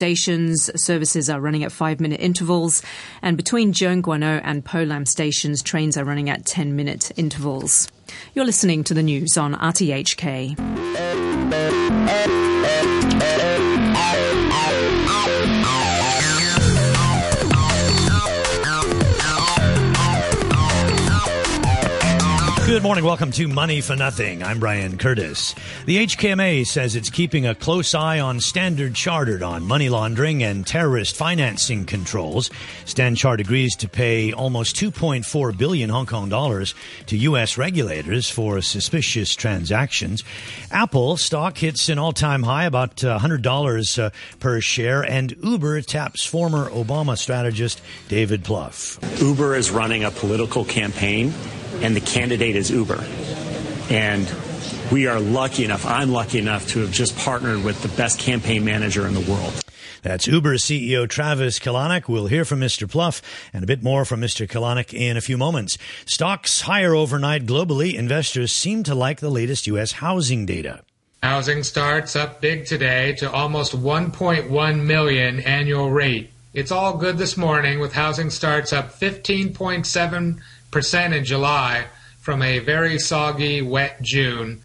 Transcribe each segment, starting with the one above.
stations. Services are running at five minute intervals. And between Zheung and Po Lam stations, trains are running at 10 minute intervals. You're listening to the news on RTHK. Good morning. Welcome to Money for Nothing. I'm Brian Curtis. The HKMA says it's keeping a close eye on Standard Chartered on money laundering and terrorist financing controls. Standard Chartered agrees to pay almost 2.4 billion Hong Kong dollars to U.S. regulators for suspicious transactions. Apple stock hits an all-time high, about $100 uh, per share, and Uber taps former Obama strategist David Plouffe. Uber is running a political campaign and the candidate is Uber. And we are lucky enough, I'm lucky enough to have just partnered with the best campaign manager in the world. That's Uber CEO Travis Kalanick. We'll hear from Mr. Plouffe and a bit more from Mr. Kalanick in a few moments. Stocks higher overnight globally. Investors seem to like the latest U.S. housing data. Housing starts up big today to almost 1.1 million annual rate. It's all good this morning with housing starts up 15.7 percent in July from a very soggy, wet June.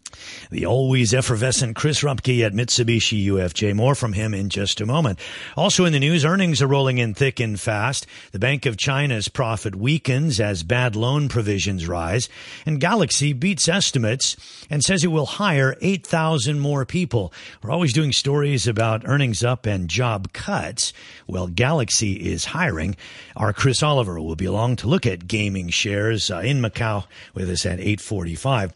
The always effervescent Chris Rupkey at Mitsubishi UFJ. More from him in just a moment. Also in the news, earnings are rolling in thick and fast. The Bank of China's profit weakens as bad loan provisions rise. And Galaxy beats estimates and says it will hire 8,000 more people. We're always doing stories about earnings up and job cuts. Well, Galaxy is hiring. Our Chris Oliver will be along to look at gaming shares uh, in Macau with us at 845.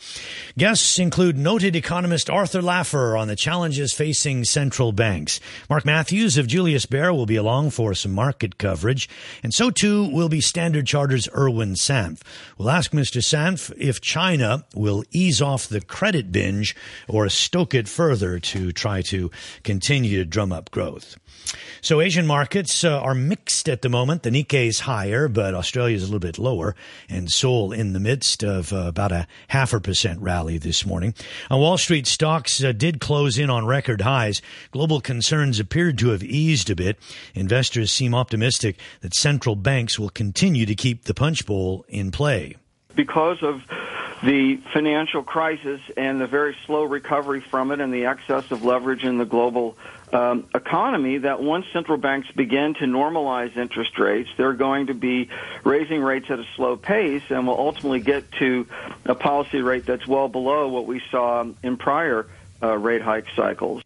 Guests include noted economist Arthur Laffer on the challenges facing central banks. Mark Matthews of Julius Baer will be along for some market coverage, and so too will be Standard Charter's Erwin Sanft. We'll ask Mr. Sanft if China will ease off the credit binge or stoke it further to try to continue to drum up growth. So Asian markets uh, are mixed at the moment. The Nikkei is higher, but Australia is a little bit lower, and Seoul in the midst of uh, about a half a percent rally this morning. On Wall Street, stocks uh, did close in on record highs. Global concerns appeared to have eased a bit. Investors seem optimistic that central banks will continue to keep the punch bowl in play. Because of the financial crisis and the very slow recovery from it and the excess of leverage in the global um, economy that once central banks begin to normalize interest rates, they're going to be raising rates at a slow pace and will ultimately get to a policy rate that's well below what we saw in prior uh, rate hike cycles.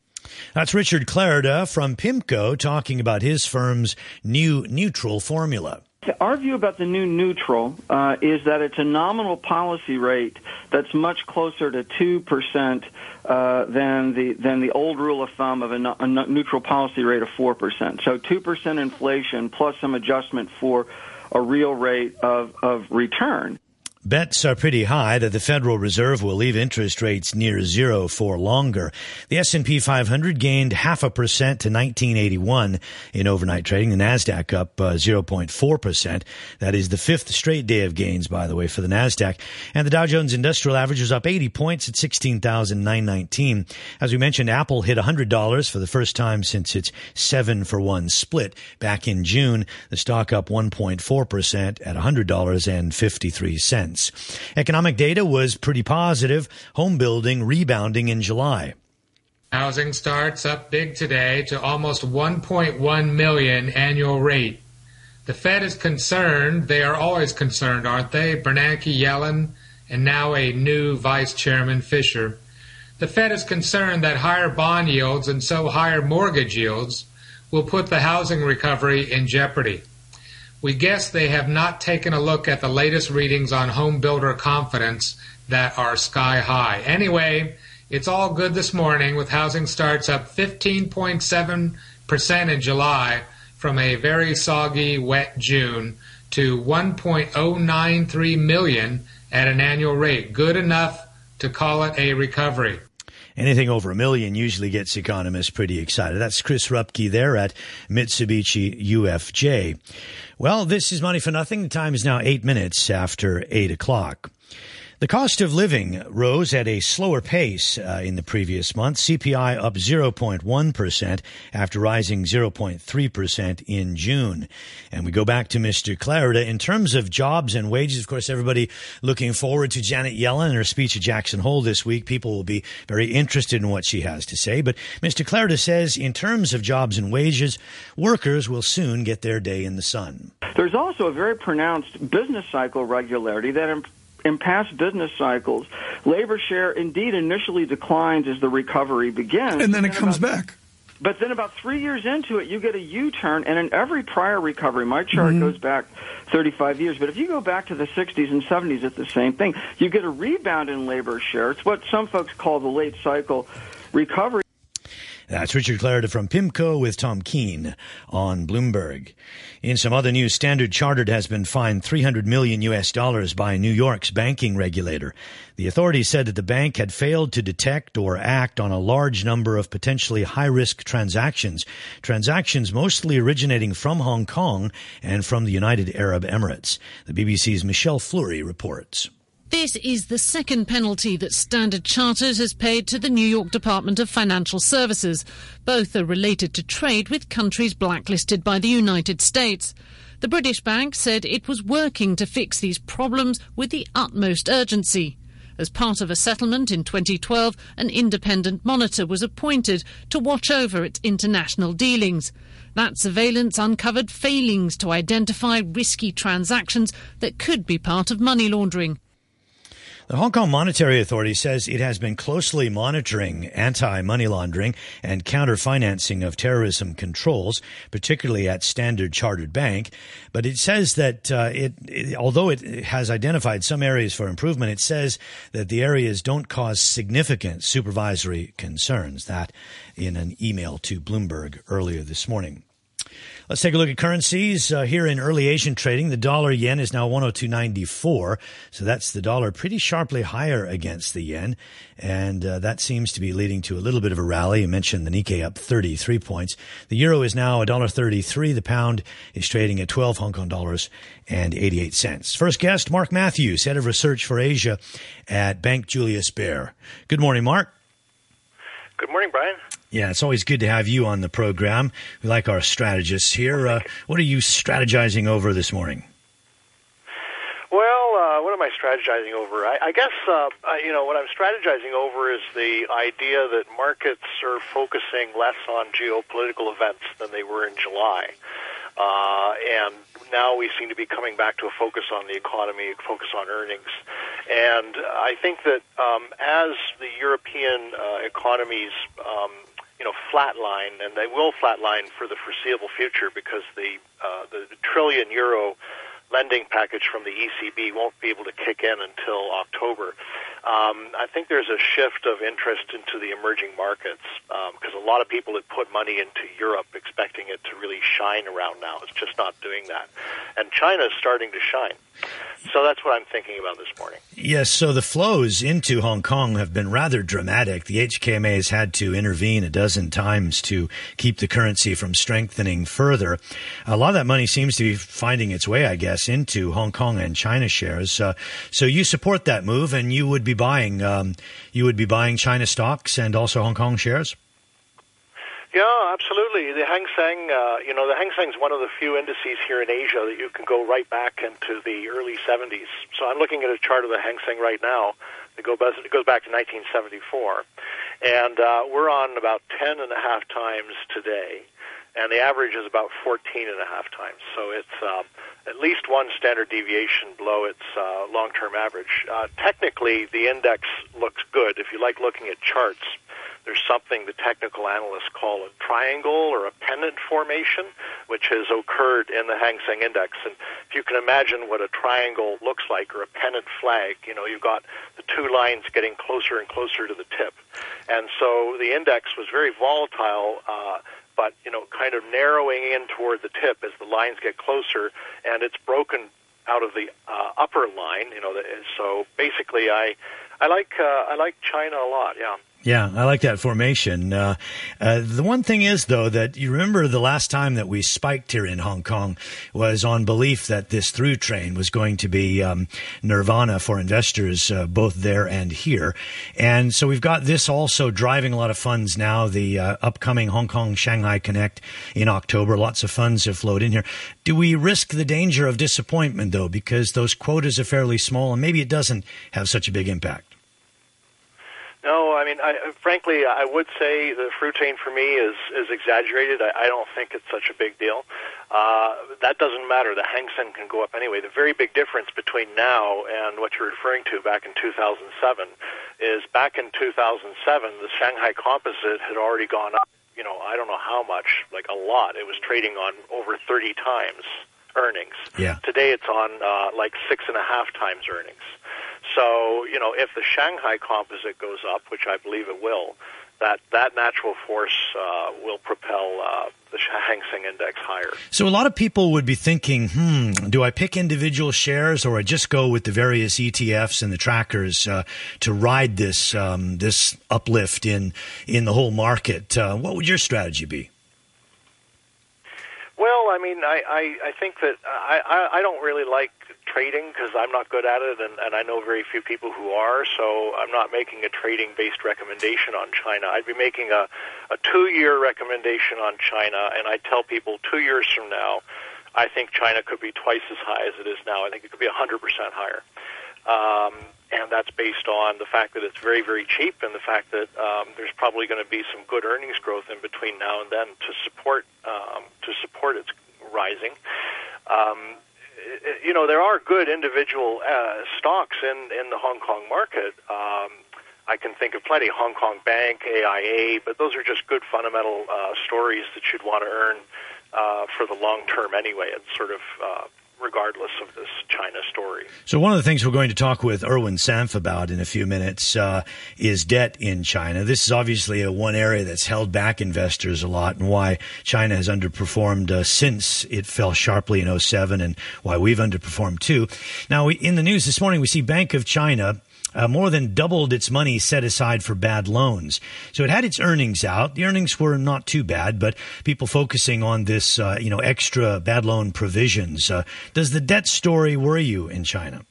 That's Richard Clarida from PIMCO talking about his firm's new neutral formula. Our view about the new neutral uh, is that it's a nominal policy rate that's much closer to two percent uh, than the than the old rule of thumb of a, a neutral policy rate of four percent. So two percent inflation plus some adjustment for a real rate of, of return. Bets are pretty high that the Federal Reserve will leave interest rates near zero for longer. The S&P 500 gained half a percent to 1981 in overnight trading. The Nasdaq up uh, 0.4%. That is the fifth straight day of gains, by the way, for the Nasdaq. And the Dow Jones Industrial Average was up 80 points at 16,919. As we mentioned, Apple hit $100 for the first time since its seven for one split back in June. The stock up 1.4% at $100.53. Economic data was pretty positive, home building rebounding in July. Housing starts up big today to almost 1.1 million annual rate. The Fed is concerned. They are always concerned, aren't they? Bernanke, Yellen, and now a new Vice Chairman Fischer. The Fed is concerned that higher bond yields and so higher mortgage yields will put the housing recovery in jeopardy. We guess they have not taken a look at the latest readings on home builder confidence that are sky high. Anyway, it's all good this morning with housing starts up 15.7% in July from a very soggy, wet June to 1.093 million at an annual rate. Good enough to call it a recovery. Anything over a million usually gets economists pretty excited. That's Chris Rupkey there at Mitsubishi UFJ. Well, this is Money for Nothing. The time is now eight minutes after eight o'clock. The cost of living rose at a slower pace uh, in the previous month. CPI up 0.1% after rising 0.3% in June. And we go back to Mr. Clarida. In terms of jobs and wages, of course, everybody looking forward to Janet Yellen and her speech at Jackson Hole this week. People will be very interested in what she has to say. But Mr. Clarida says in terms of jobs and wages, workers will soon get their day in the sun. There's also a very pronounced business cycle regularity that in past business cycles, labor share indeed initially declines as the recovery begins. And then it comes about, back. But then about three years into it, you get a U-turn, and in every prior recovery, my chart mm-hmm. goes back 35 years, but if you go back to the 60s and 70s, it's the same thing. You get a rebound in labor share. It's what some folks call the late cycle recovery. That's Richard Clarida from PIMCO with Tom Keene on Bloomberg. In some other news, Standard Chartered has been fined 300 million US dollars by New York's banking regulator. The authorities said that the bank had failed to detect or act on a large number of potentially high risk transactions, transactions mostly originating from Hong Kong and from the United Arab Emirates. The BBC's Michelle Fleury reports. This is the second penalty that Standard Chartered has paid to the New York Department of Financial Services. Both are related to trade with countries blacklisted by the United States. The British bank said it was working to fix these problems with the utmost urgency. As part of a settlement in 2012, an independent monitor was appointed to watch over its international dealings. That surveillance uncovered failings to identify risky transactions that could be part of money laundering. The Hong Kong Monetary Authority says it has been closely monitoring anti-money laundering and counter-financing of terrorism controls, particularly at Standard Chartered Bank. But it says that uh, it, it, although it has identified some areas for improvement, it says that the areas don't cause significant supervisory concerns. That in an email to Bloomberg earlier this morning. Let's take a look at currencies uh, here in early Asian trading. The dollar yen is now 102.94, so that's the dollar pretty sharply higher against the yen, and uh, that seems to be leading to a little bit of a rally. You mentioned the Nikkei up 33 points. The euro is now $1.33. The pound is trading at 12 Hong Kong dollars and 88 cents. First guest, Mark Matthews, head of research for Asia at Bank Julius Baer. Good morning, Mark. Good morning, Brian. Yeah, it's always good to have you on the program. We like our strategists here. Uh, what are you strategizing over this morning? Well, uh, what am I strategizing over? I, I guess uh, I, you know what I'm strategizing over is the idea that markets are focusing less on geopolitical events than they were in July, uh, and now we seem to be coming back to a focus on the economy, focus on earnings, and I think that um, as the European uh, economies um, you know, flatline, and they will flatline for the foreseeable future because the uh, the trillion euro lending package from the ECB won't be able to kick in until October. Um, I think there's a shift of interest into the emerging markets because um, a lot of people had put money into Europe expecting it to really shine around now. It's just not doing that. And China is starting to shine. So that's what I'm thinking about this morning. Yes, so the flows into Hong Kong have been rather dramatic. The HKMA has had to intervene a dozen times to keep the currency from strengthening further. A lot of that money seems to be finding its way, I guess, into Hong Kong and China shares. Uh, so you support that move, and you would be buying um, you would be buying China stocks and also Hong Kong shares. Yeah, absolutely. The Hang Seng, uh, you know, the Hang Seng is one of the few indices here in Asia that you can go right back into the early 70s. So I'm looking at a chart of the Hang Seng right now. It goes back to 1974. And uh, we're on about 10 and a half times today. And the average is about 14 and a half times. So it's uh, at least one standard deviation below its uh, long-term average. Uh, technically, the index looks good. If you like looking at charts, there's something the technical analysts call a triangle or a pennant formation, which has occurred in the Hang Seng Index. And if you can imagine what a triangle looks like or a pennant flag, you know, you've got the two lines getting closer and closer to the tip. And so the index was very volatile. Uh, but you know, kind of narrowing in toward the tip as the lines get closer, and it's broken out of the uh, upper line. You know, so basically, I I like uh, I like China a lot. Yeah. Yeah, I like that formation. Uh, uh, the one thing is, though, that you remember the last time that we spiked here in Hong Kong was on belief that this through train was going to be um, nirvana for investors, uh, both there and here. And so we've got this also driving a lot of funds now. The uh, upcoming Hong Kong Shanghai Connect in October, lots of funds have flowed in here. Do we risk the danger of disappointment, though, because those quotas are fairly small and maybe it doesn't have such a big impact? No, I mean, I, frankly, I would say the through train for me is is exaggerated. I, I don't think it's such a big deal. Uh, that doesn't matter. The Hang Seng can go up anyway. The very big difference between now and what you're referring to back in 2007 is back in 2007, the Shanghai Composite had already gone up. You know, I don't know how much, like a lot. It was trading on over 30 times earnings. Yeah. Today it's on uh, like six and a half times earnings. So, you know, if the Shanghai composite goes up, which I believe it will, that, that natural force uh, will propel uh, the Hang Seng Index higher. So a lot of people would be thinking, hmm, do I pick individual shares or I just go with the various ETFs and the trackers uh, to ride this um, this uplift in in the whole market? Uh, what would your strategy be? I mean, I, I, I think that I, I, I don't really like trading because I'm not good at it, and, and I know very few people who are. So I'm not making a trading-based recommendation on China. I'd be making a, a two-year recommendation on China, and I tell people two years from now, I think China could be twice as high as it is now. I think it could be 100% higher. Um, and that's based on the fact that it's very, very cheap, and the fact that um, there's probably going to be some good earnings growth in between now and then to support um, to support its rising. Um, you know, there are good individual uh, stocks in in the Hong Kong market. Um, I can think of plenty: Hong Kong Bank, AIA, but those are just good fundamental uh, stories that you'd want to earn uh, for the long term anyway. It's sort of uh, regardless of this China story. So one of the things we're going to talk with Erwin Sanft about in a few minutes uh, is debt in China. This is obviously a one area that's held back investors a lot and why China has underperformed uh, since it fell sharply in 07 and why we've underperformed too. Now, in the news this morning, we see Bank of China uh, more than doubled its money set aside for bad loans. So it had its earnings out. The earnings were not too bad, but people focusing on this, uh, you know, extra bad loan provisions. Uh, does the debt story worry you in China?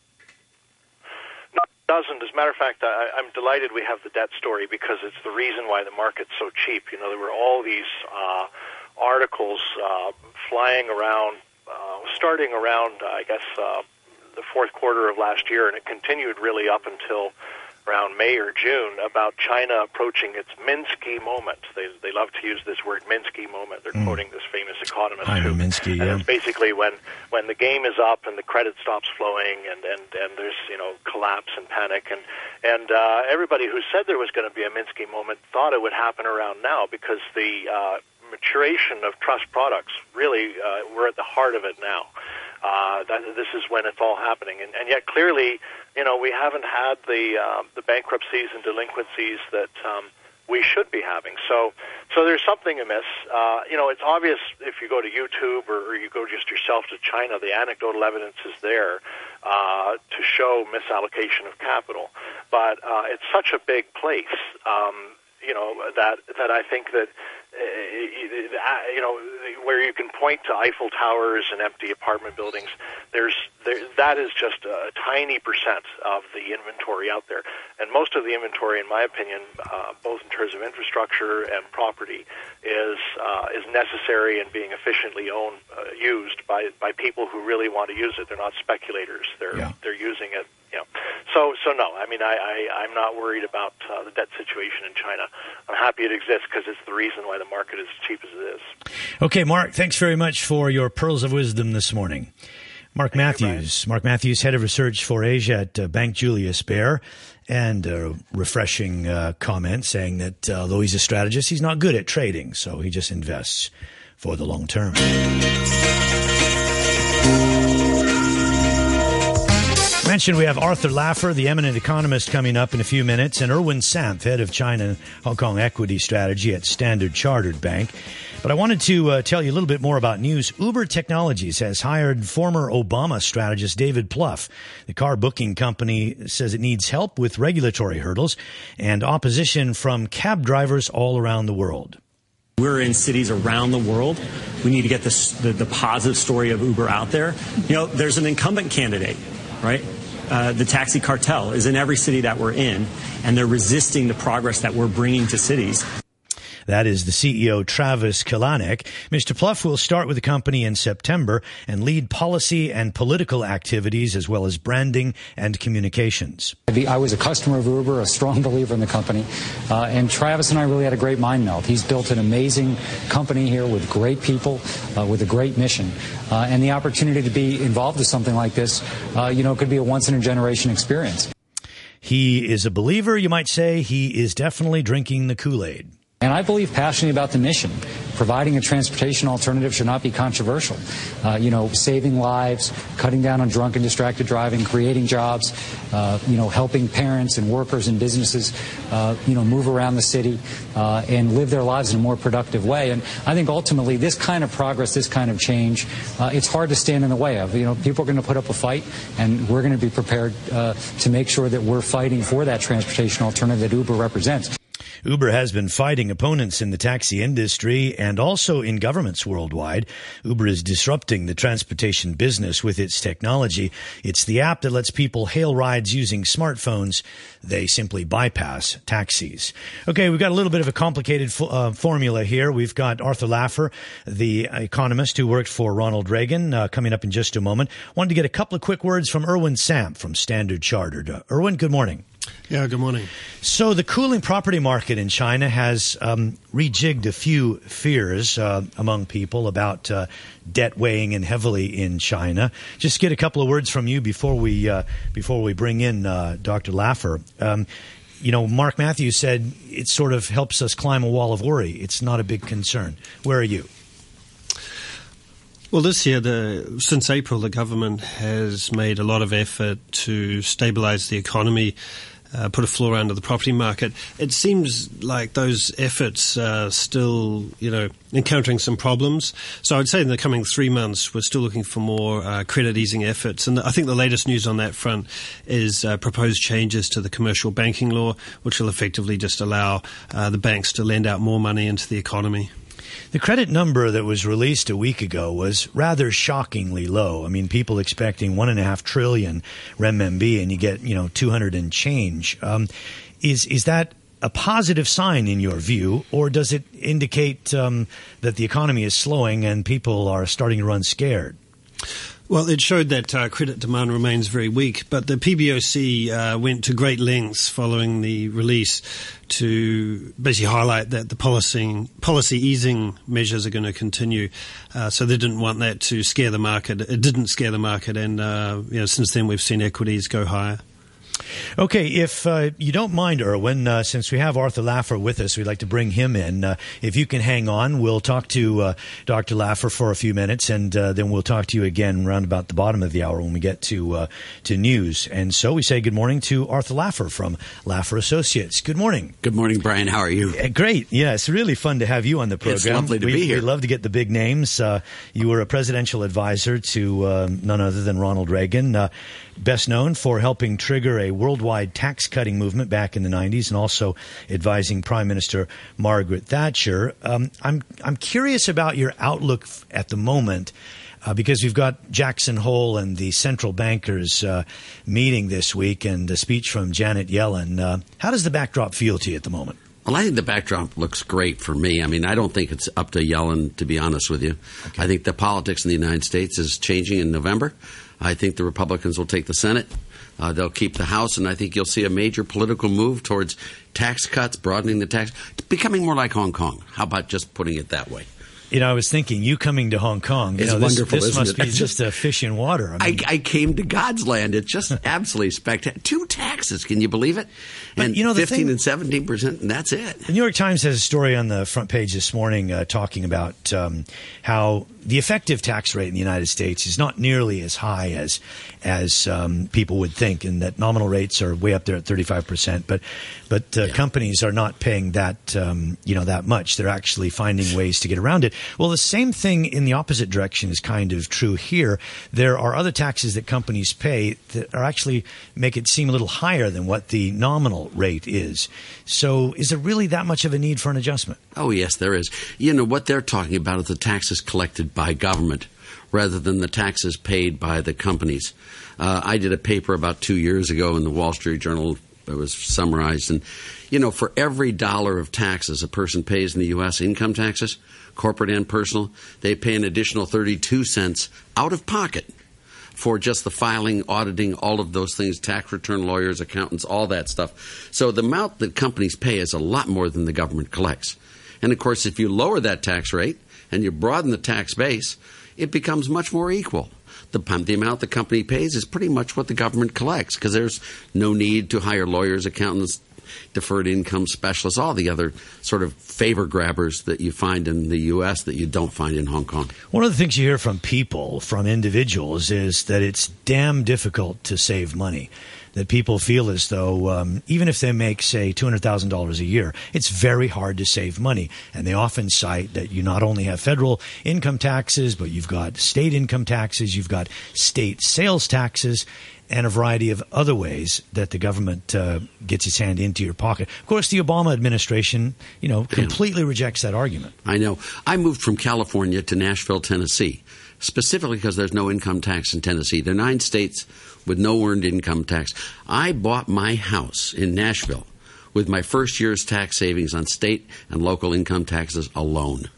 Doesn't. As a matter of fact, I, I'm delighted we have the debt story because it's the reason why the market's so cheap. You know, there were all these uh, articles uh, flying around, uh, starting around, I guess, uh, the fourth quarter of last year, and it continued really up until around May or June about China approaching its Minsky moment. They they love to use this word Minsky moment. They're mm. quoting this famous economist I who, Minsky, and it's basically when when the game is up and the credit stops flowing and and and there's you know collapse and panic and and uh, everybody who said there was going to be a Minsky moment thought it would happen around now because the uh, maturation of trust products really uh, we're at the heart of it now uh, that this is when it's all happening. And, and yet, clearly, you know, we haven't had the uh, the bankruptcies and delinquencies that um, we should be having. So, so there's something amiss. Uh, you know, it's obvious if you go to YouTube or, or you go just yourself to China, the anecdotal evidence is there uh, to show misallocation of capital. But uh, it's such a big place, um, you know, that that I think that you know, where you can point to Eiffel Towers and empty apartment buildings. There's there, that is just a tiny percent of the inventory out there, and most of the inventory, in my opinion, uh, both in terms of infrastructure and property, is uh, is necessary and being efficiently owned, uh, used by by people who really want to use it. They're not speculators. They're yeah. they're using it know, so so no. I mean, I, I I'm not worried about uh, the debt situation in China. I'm happy it exists because it's the reason why the market is as cheap as it is. Okay, Mark. Thanks very much for your pearls of wisdom this morning. Mark Thank Matthews. You, Mark Matthews, head of research for Asia at uh, Bank Julius Baer, and a refreshing uh, comment saying that uh, although he's a strategist, he's not good at trading, so he just invests for the long term. Mentioned we have Arthur Laffer, the eminent economist, coming up in a few minutes, and Erwin Sanft, head of China Hong Kong equity strategy at Standard Chartered Bank. But I wanted to uh, tell you a little bit more about news. Uber Technologies has hired former Obama strategist David Plouffe. The car booking company says it needs help with regulatory hurdles and opposition from cab drivers all around the world. We're in cities around the world. We need to get this, the, the positive story of Uber out there. You know, there's an incumbent candidate, right? Uh, the taxi cartel is in every city that we're in, and they're resisting the progress that we're bringing to cities. That is the CEO, Travis Kalanick. Mr. Plouffe will start with the company in September and lead policy and political activities as well as branding and communications. I was a customer of Uber, a strong believer in the company, uh, and Travis and I really had a great mind meld. He's built an amazing company here with great people, uh, with a great mission, uh, and the opportunity to be involved with something like this, uh, you know, could be a once in a generation experience. He is a believer, you might say. He is definitely drinking the Kool Aid. And I believe passionately about the mission. Providing a transportation alternative should not be controversial. Uh, you know, saving lives, cutting down on drunk and distracted driving, creating jobs, uh, you know, helping parents and workers and businesses, uh, you know, move around the city uh, and live their lives in a more productive way. And I think ultimately this kind of progress, this kind of change, uh, it's hard to stand in the way of. You know, people are going to put up a fight, and we're going to be prepared uh, to make sure that we're fighting for that transportation alternative that Uber represents. Uber has been fighting opponents in the taxi industry and also in governments worldwide. Uber is disrupting the transportation business with its technology. It's the app that lets people hail rides using smartphones. They simply bypass taxis. Okay, we've got a little bit of a complicated uh, formula here. We've got Arthur Laffer, the economist who worked for Ronald Reagan, uh, coming up in just a moment. Wanted to get a couple of quick words from Erwin Sanft from Standard Chartered. Uh, Erwin, good morning. Yeah, good morning. So the cooling property market in China has um, rejigged a few fears uh, among people about uh, debt weighing in heavily in China. Just get a couple of words from you before we uh, before we bring in uh, Dr. Laffer. Um, you know, Mark Matthews said it sort of helps us climb a wall of worry. It's not a big concern. Where are you? Well, this year, the, since April, the government has made a lot of effort to stabilise the economy uh, put a floor under the property market. It seems like those efforts are still, you know, encountering some problems. So I'd say in the coming three months, we're still looking for more uh, credit easing efforts. And I think the latest news on that front is uh, proposed changes to the commercial banking law, which will effectively just allow uh, the banks to lend out more money into the economy. The credit number that was released a week ago was rather shockingly low. I mean, people expecting one and a half trillion renminbi, and you get you know two hundred and change. Um, is is that a positive sign in your view, or does it indicate um, that the economy is slowing and people are starting to run scared? Well, it showed that uh, credit demand remains very weak, but the PBOC uh, went to great lengths following the release to basically highlight that the policy policy easing measures are going to continue. Uh, so they didn't want that to scare the market. It didn't scare the market, and uh, you know, since then we've seen equities go higher. Okay, if uh, you don't mind, Erwin, uh, since we have Arthur Laffer with us, we'd like to bring him in. Uh, if you can hang on, we'll talk to uh, Dr. Laffer for a few minutes, and uh, then we'll talk to you again around about the bottom of the hour when we get to uh, to news. And so we say good morning to Arthur Laffer from Laffer Associates. Good morning. Good morning, Brian. How are you? great. Yeah, it's really fun to have you on the program. It's lovely to we, be here. We love to get the big names. you were a presidential advisor to none other than Ronald Reagan best known for helping trigger a worldwide tax cutting movement back in the 90s and also advising Prime Minister Margaret Thatcher. Um, I'm, I'm curious about your outlook at the moment. Uh, because we've got Jackson Hole and the central bankers uh, meeting this week and a speech from Janet Yellen. Uh, how does the backdrop feel to you at the moment? Well, I think the backdrop looks great for me. I mean, I don't think it's up to Yellen, to be honest with you. Okay. I think the politics in the United States is changing in November. I think the Republicans will take the Senate. Uh, they'll keep the House, and I think you'll see a major political move towards tax cuts, broadening the tax, becoming more like Hong Kong. How about just putting it that way? You know, I was thinking you coming to Hong Kong. You it's know, wonderful. This, this must it? be just a fish in water. I, mean, I, I, came to God's land. It's just absolutely spectacular. Two taxes. Can you believe it? And you know, 15 thing- and 17 percent, and that's it. The New York Times has a story on the front page this morning uh, talking about um, how the effective tax rate in the United States is not nearly as high as as um, people would think, and that nominal rates are way up there at thirty five percent. But but uh, companies are not paying that um, you know that much. They're actually finding ways to get around it. Well, the same thing in the opposite direction is kind of true here. There are other taxes that companies pay that are actually make it seem a little higher than what the nominal rate is. So, is there really that much of a need for an adjustment? Oh, yes, there is. You know, what they're talking about is the taxes collected by government rather than the taxes paid by the companies. Uh, I did a paper about two years ago in the Wall Street Journal that was summarized. And, you know, for every dollar of taxes a person pays in the U.S., income taxes, corporate and personal, they pay an additional 32 cents out of pocket for just the filing, auditing, all of those things, tax return lawyers, accountants, all that stuff. So the amount that companies pay is a lot more than the government collects. And of course, if you lower that tax rate and you broaden the tax base, it becomes much more equal. The, um, the amount the company pays is pretty much what the government collects because there's no need to hire lawyers, accountants, deferred income specialists, all the other sort of favor grabbers that you find in the U.S. that you don't find in Hong Kong. One of the things you hear from people, from individuals, is that it's damn difficult to save money. That people feel as though, um, even if they make, say, $200,000 a year, it's very hard to save money. And they often cite that you not only have federal income taxes, but you've got state income taxes, you've got state sales taxes, and a variety of other ways that the government uh, gets its hand into your pocket. Of course, the Obama administration, you know, completely rejects that argument. I know. I moved from California to Nashville, Tennessee, specifically because there's no income tax in Tennessee. There are nine states with no earned income tax. I bought my house in Nashville with my first year's tax savings on state and local income taxes alone.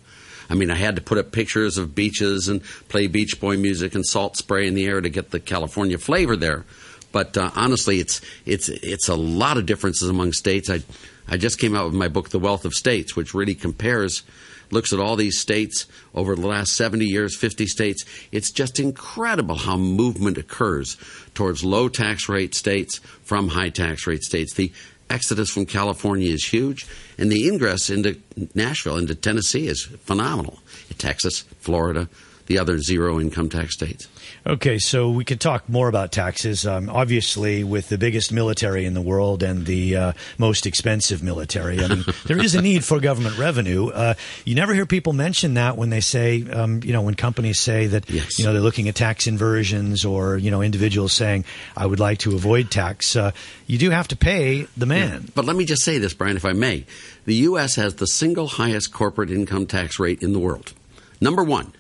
I mean, I had to put up pictures of beaches and play Beach Boy music and salt spray in the air to get the California flavor there. But uh, honestly, it's it's it's a lot of differences among states. I I just came out with my book, The Wealth of States, which really compares, looks at all these states over the last 70 years, 50 states. It's just incredible how movement occurs towards low tax rate states from high tax rate states. The exodus from California is huge, and the ingress into Nashville, into Tennessee, is phenomenal. Texas, Florida, the other zero income tax states. Okay, so we could talk more about taxes. Um, obviously, with the biggest military in the world and the uh, most expensive military, I mean, there is a need for government revenue. Uh, you never hear people mention that when they say, um, you know, when companies say that, Yes. you know, they're looking at tax inversions or, you know, individuals saying, I would like to avoid tax. Uh, you do have to pay the man. But let me just say this, Brian, if I may. The U.S. has the single highest corporate income tax rate in the world. Number one.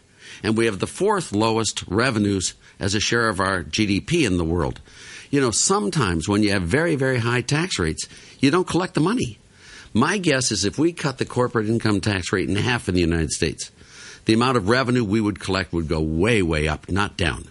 And we have the fourth lowest revenues as a share of our GDP in the world. You know, sometimes when you have very, very high tax rates, you don't collect the money. My guess is if we cut the corporate income tax rate in half in the United States, the amount of revenue we would collect would go way, way up, not down.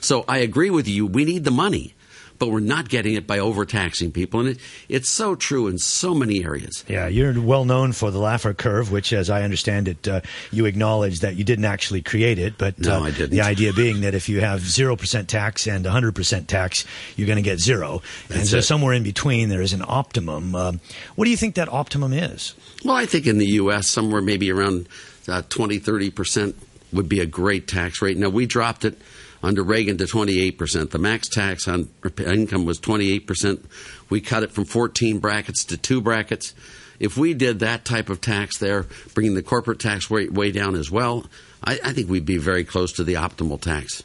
So I agree with you. We need the money, but we're not getting it by overtaxing people. And it, it's so true in so many areas. Yeah, you're well known for the Laffer curve, which, as I understand it, uh, you acknowledge that you didn't actually create it, but No, uh, I didn't. the idea being that if you have zero percent tax and hundred percent tax, you're going to get zero, and so it. somewhere in between there is an optimum. Um, what do you think that optimum is? Well, I think in the U.S., somewhere maybe around uh, 20, 30% would be a great tax rate. Now, we dropped it under Reagan to 28%. The max tax on income was 28%. We cut it from 14 brackets to two brackets. If we did that type of tax there, bringing the corporate tax rate way down as well, I, I think we'd be very close to the optimal tax.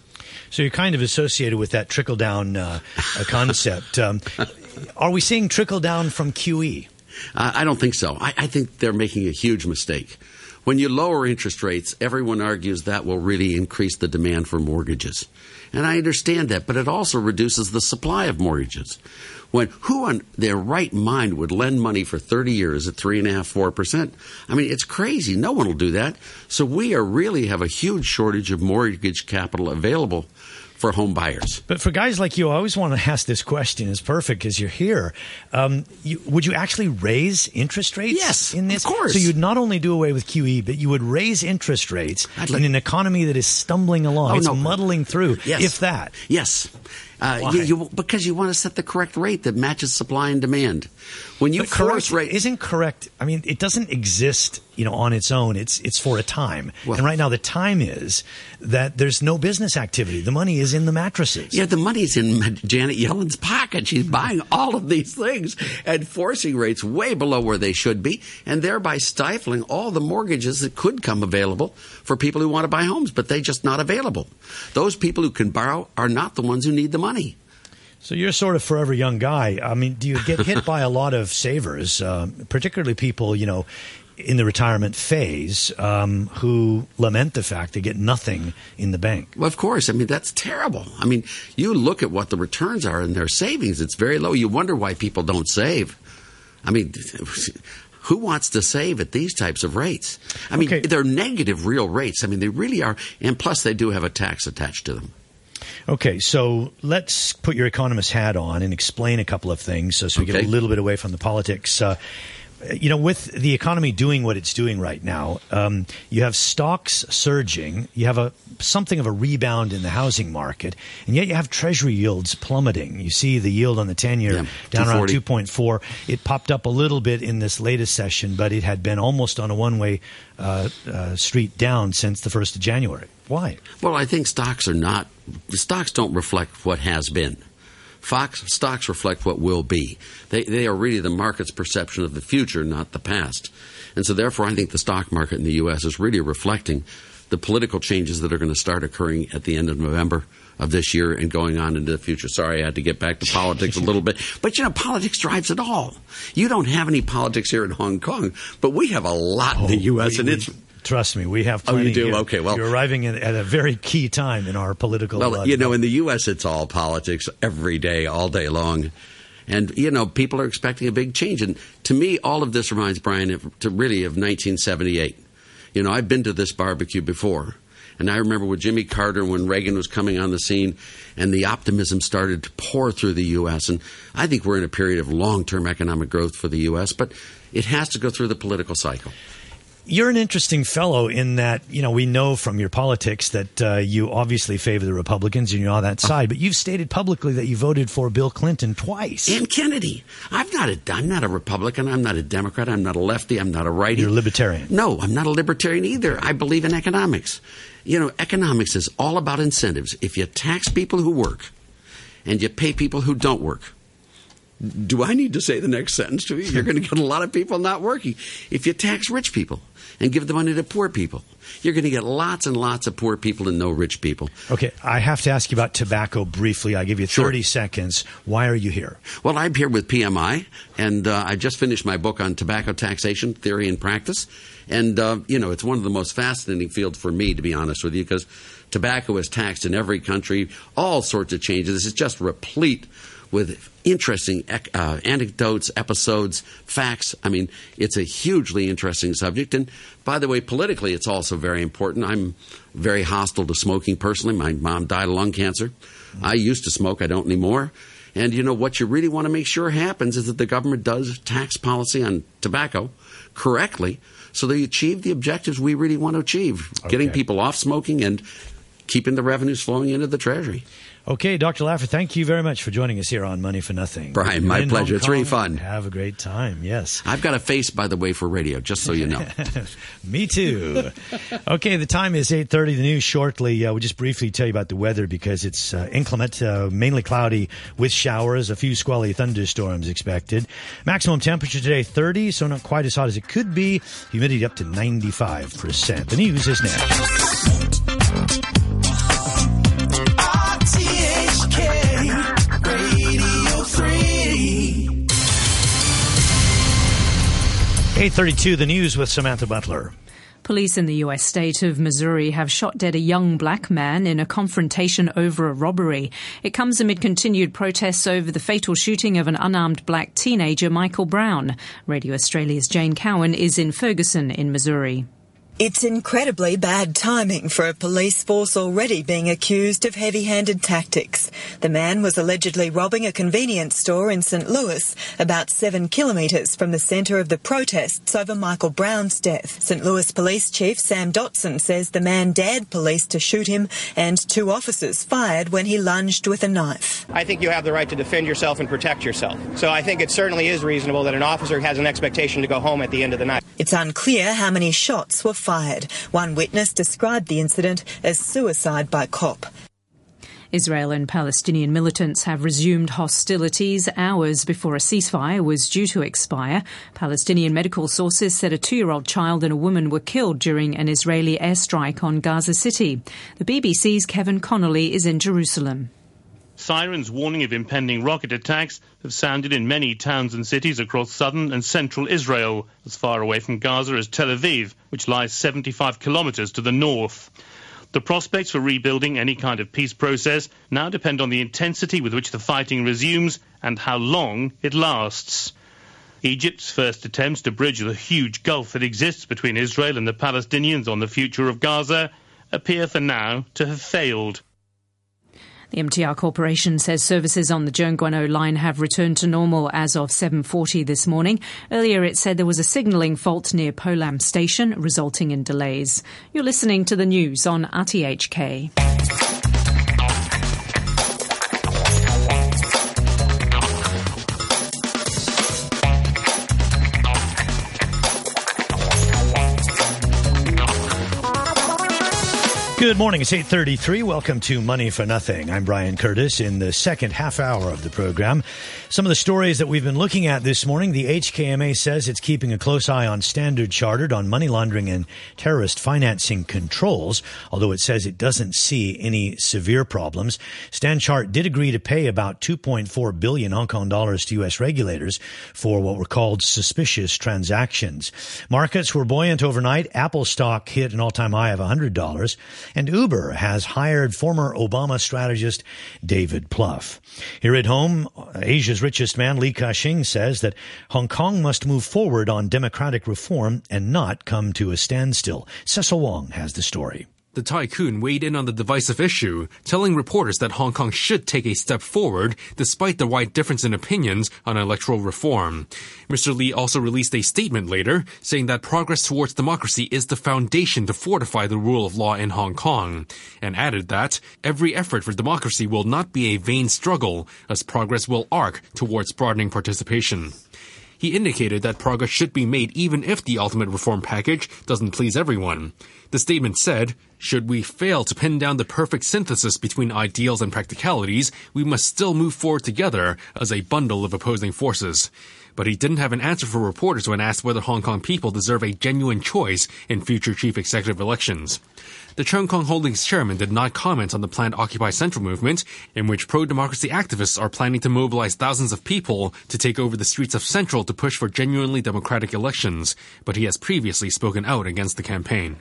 So you're kind of associated with that trickle down uh, concept. Um, are we seeing trickle down from? QE? Uh, I don't think so. I, I think they're making a huge mistake. When you lower interest rates, everyone argues that will really increase the demand for mortgages. And I understand that, but it also reduces the supply of mortgages. When who on their right mind would lend money for 30 years at three and a half, four percent? I mean, it's crazy. No one will do that. So we are really have a huge shortage of mortgage capital available for home buyers. But for guys like you, I always want to ask this question. It's perfect because you're here. Um, you, would you actually raise interest rates? Yes, in this. of course. So you'd not only do away with QE, but you would raise interest rates I'd in an economy that is stumbling along. Oh, it's no. muddling through. Yes. If that. Yes. Why? you, you, because you want to set the correct rate that matches supply and demand. When you But force correct rate, isn't correct. I mean, it doesn't exist, you know, on its own. It's it's for a time, Well- and right now the time is that there's no business activity. The money is in the mattresses. Yeah, the money's in Janet Yellen's pocket. She's buying all of these things and forcing rates way below where they should be, and thereby stifling all the mortgages that could come available for people who want to buy homes, but they're just not available. Those people who can borrow are not the ones who need the money. So you're sort of forever young guy. I mean, do you get hit by a lot of savers, um, particularly people, you know, in the retirement phase, um, who lament the fact they get nothing in the bank? Well, of course. I mean, that's terrible. I mean, you look at what the returns are in their savings, it's very low. You wonder why people don't save. I mean, who wants to save at these types of rates? I mean, Okay. they're negative real rates. I mean, they really are. And plus, they do have a tax attached to them. Okay, so let's put your economist hat on and explain a couple of things so, so we get a little bit away from the politics. Uh, you know, with the economy doing what it's doing right now, um, you have stocks surging, you have a something of a rebound in the housing market, and yet you have treasury yields plummeting. You see the yield on the 10 year Yeah, down around 2.4. It popped up a little bit in this latest session, but it had been almost on a one way uh, uh, street down since the 1st of January. Why? Well, I think stocks are not, stocks don't reflect what has been. Fox, stocks reflect what will be. They, they are really the market's perception of the future, not the past. And so, therefore, I think the stock market in the U.S. is really reflecting the political changes that are going to start occurring at the end of November of this year and going on into the future. Sorry, I had to get back to politics a little bit. But, you know, politics drives it all. You don't have any politics here in Hong Kong, but we have a lot in the oh, U.S., We- and it's. Trust me, we have Oh, you do? here. Okay, well- you're arriving at, at a very key time in our political. Well, uh, you know, in the U.S., it's all politics every day, all day long. And, you know, people are expecting a big change. And to me, all of this reminds Brian of, to really of 1978. You know, I've been to this barbecue before. And I remember with Jimmy Carter when Reagan was coming on the scene and the optimism started to pour through the U.S. And I think we're in a period of long term economic growth for the U.S., but it has to go through the political cycle. You're an interesting fellow in that you know we know from your politics that uh, you obviously favor the Republicans and you're on that side, but you've stated publicly that you voted for Bill Clinton twice. And Kennedy. I'm not a, I'm not a Republican. I'm not a Democrat. I'm not a lefty. I'm not a righty. You're a libertarian. No, I'm not a libertarian either. I believe in economics. You know, economics is all about incentives. If you tax people who work and you pay people who don't work, do I need to say the next sentence to you? You're going to get a lot of people not working. If you tax rich people and give the money to poor people, you're going to get lots and lots of poor people and no rich people. Okay, I have to ask you about tobacco briefly. I give you Sure. 30 seconds. Why are you here? Well, I'm here with PMI, and uh, I just finished my book on tobacco taxation theory and practice. And, uh, you know, it's one of the most fascinating fields for me, to be honest with you, because tobacco is taxed in every country, all sorts of changes. It's just replete with interesting ec- uh, anecdotes, episodes, facts. I mean, it's a hugely interesting subject. And by the way, politically, it's also very important. I'm very hostile to smoking personally. My mom died of lung cancer. I used to smoke, I don't anymore. And you know what you really want to make sure happens is that the government does tax policy on tobacco correctly so they achieve the objectives we really want to achieve getting people off smoking and keeping the revenues flowing into the treasury. Okay, Dr. Laffer, thank you very much for joining us here on Money for Nothing. Brian, my pleasure. It's really fun. Have a great time, yes. I've got a face, by the way, for radio, just so you know. Me too. okay, the time is 8.30. The news shortly. Uh, we'll just briefly tell you about the weather because it's uh, inclement, uh, mainly cloudy with showers, a few squally thunderstorms expected. Maximum temperature today 30, so not quite as hot as it could be. Humidity up to 95%. The news is next. 8.32, the news with Samantha Butler. Police in the U.S. state of Missouri have shot dead a young black man in a confrontation over a robbery. It comes amid continued protests over the fatal shooting of an unarmed black teenager, Michael Brown. Radio Australia's Jane Cowan is in Ferguson in Missouri. It's incredibly bad timing for a police force already being accused of heavy-handed tactics. The man was allegedly robbing a convenience store in St. Louis, about seven kilometres from the centre of the protests over Michael Brown's death. St. Louis Police Chief Sam Dotson says the man dared police to shoot him and two officers fired when he lunged with a knife. I think you have the right to defend yourself and protect yourself. So I think it certainly is reasonable that an officer has an expectation to go home at the end of the night. It's unclear how many shots were fired. One witness described the incident as suicide by cop. Israel and Palestinian militants have resumed hostilities hours before a ceasefire was due to expire. Palestinian medical sources said a two year old child and a woman were killed during an Israeli airstrike on Gaza City. The BBC's Kevin Connolly is in Jerusalem. Sirens warning of impending rocket attacks have sounded in many towns and cities across southern and central Israel, as far away from Gaza as Tel Aviv, which lies 75 kilometers to the north. The prospects for rebuilding any kind of peace process now depend on the intensity with which the fighting resumes and how long it lasts. Egypt's first attempts to bridge the huge gulf that exists between Israel and the Palestinians on the future of Gaza appear for now to have failed. The MTR Corporation says services on the Tseung Kwan O line have returned to normal as of 7:40 this morning. Earlier it said there was a signalling fault near Po Lam station resulting in delays. You're listening to the news on RTHK. Good morning. It's 8:33. Welcome to Money for Nothing. I'm Brian Curtis in the second half hour of the program. Some of the stories that we've been looking at this morning, the HKMA says it's keeping a close eye on Standard Chartered on money laundering and terrorist financing controls, although it says it doesn't see any severe problems. Stanchart did agree to pay about 2.4 billion Hong Kong dollars to US regulators for what were called suspicious transactions. Markets were buoyant overnight. Apple stock hit an all-time high of $100 and Uber has hired former Obama strategist David Plouffe. Here at home, Asia's richest man Li Ka-shing says that Hong Kong must move forward on democratic reform and not come to a standstill. Cecil Wong has the story. The tycoon weighed in on the divisive issue, telling reporters that Hong Kong should take a step forward despite the wide difference in opinions on electoral reform. Mr. Lee also released a statement later saying that progress towards democracy is the foundation to fortify the rule of law in Hong Kong, and added that every effort for democracy will not be a vain struggle as progress will arc towards broadening participation. He indicated that progress should be made even if the ultimate reform package doesn't please everyone. The statement said, should we fail to pin down the perfect synthesis between ideals and practicalities, we must still move forward together as a bundle of opposing forces. But he didn't have an answer for reporters when asked whether Hong Kong people deserve a genuine choice in future chief executive elections. The Cheung Kong Holdings chairman did not comment on the planned Occupy Central movement, in which pro-democracy activists are planning to mobilize thousands of people to take over the streets of Central to push for genuinely democratic elections, but he has previously spoken out against the campaign.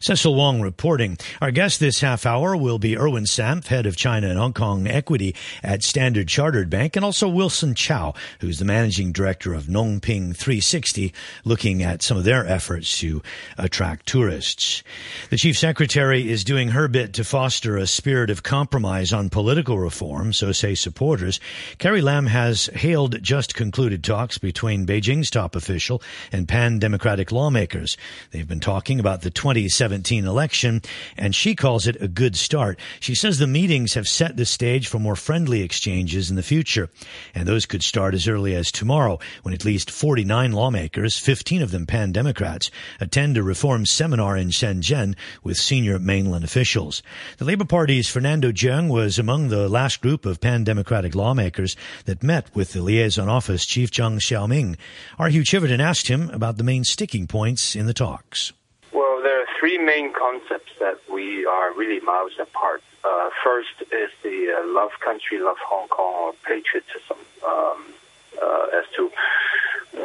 Cecil Wong reporting. Our guest this half hour will be Erwin Sanft, head of China and Hong Kong equity at Standard Chartered Bank, and also Wilson Chow, who's the managing director of Ngong Ping 360, looking at some of their efforts to attract tourists. The chief secretary is doing her bit to foster a spirit of compromise on political reform, so say supporters. Carrie Lam has hailed just concluded talks between Beijing's top official and pan-democratic lawmakers. They've been talking about the 2017 election, and she calls it a good start. She says the meetings have set the stage for more friendly exchanges in the future, and those could start as early as tomorrow when at least 49 lawmakers, 15 of them pan Democrats, attend a reform seminar in Shenzhen with senior mainland officials. The Labour Party's Fernando Cheung was among the last group of pan Democratic lawmakers that met with the liaison office chief Zhang Xiaoming. Our Hugh Chiverton asked him about the main sticking points in the talks Well, there are three main concepts that we are really miles apart. Uh, first is the uh, love country, love Hong Kong, or patriotism, um, uh, as to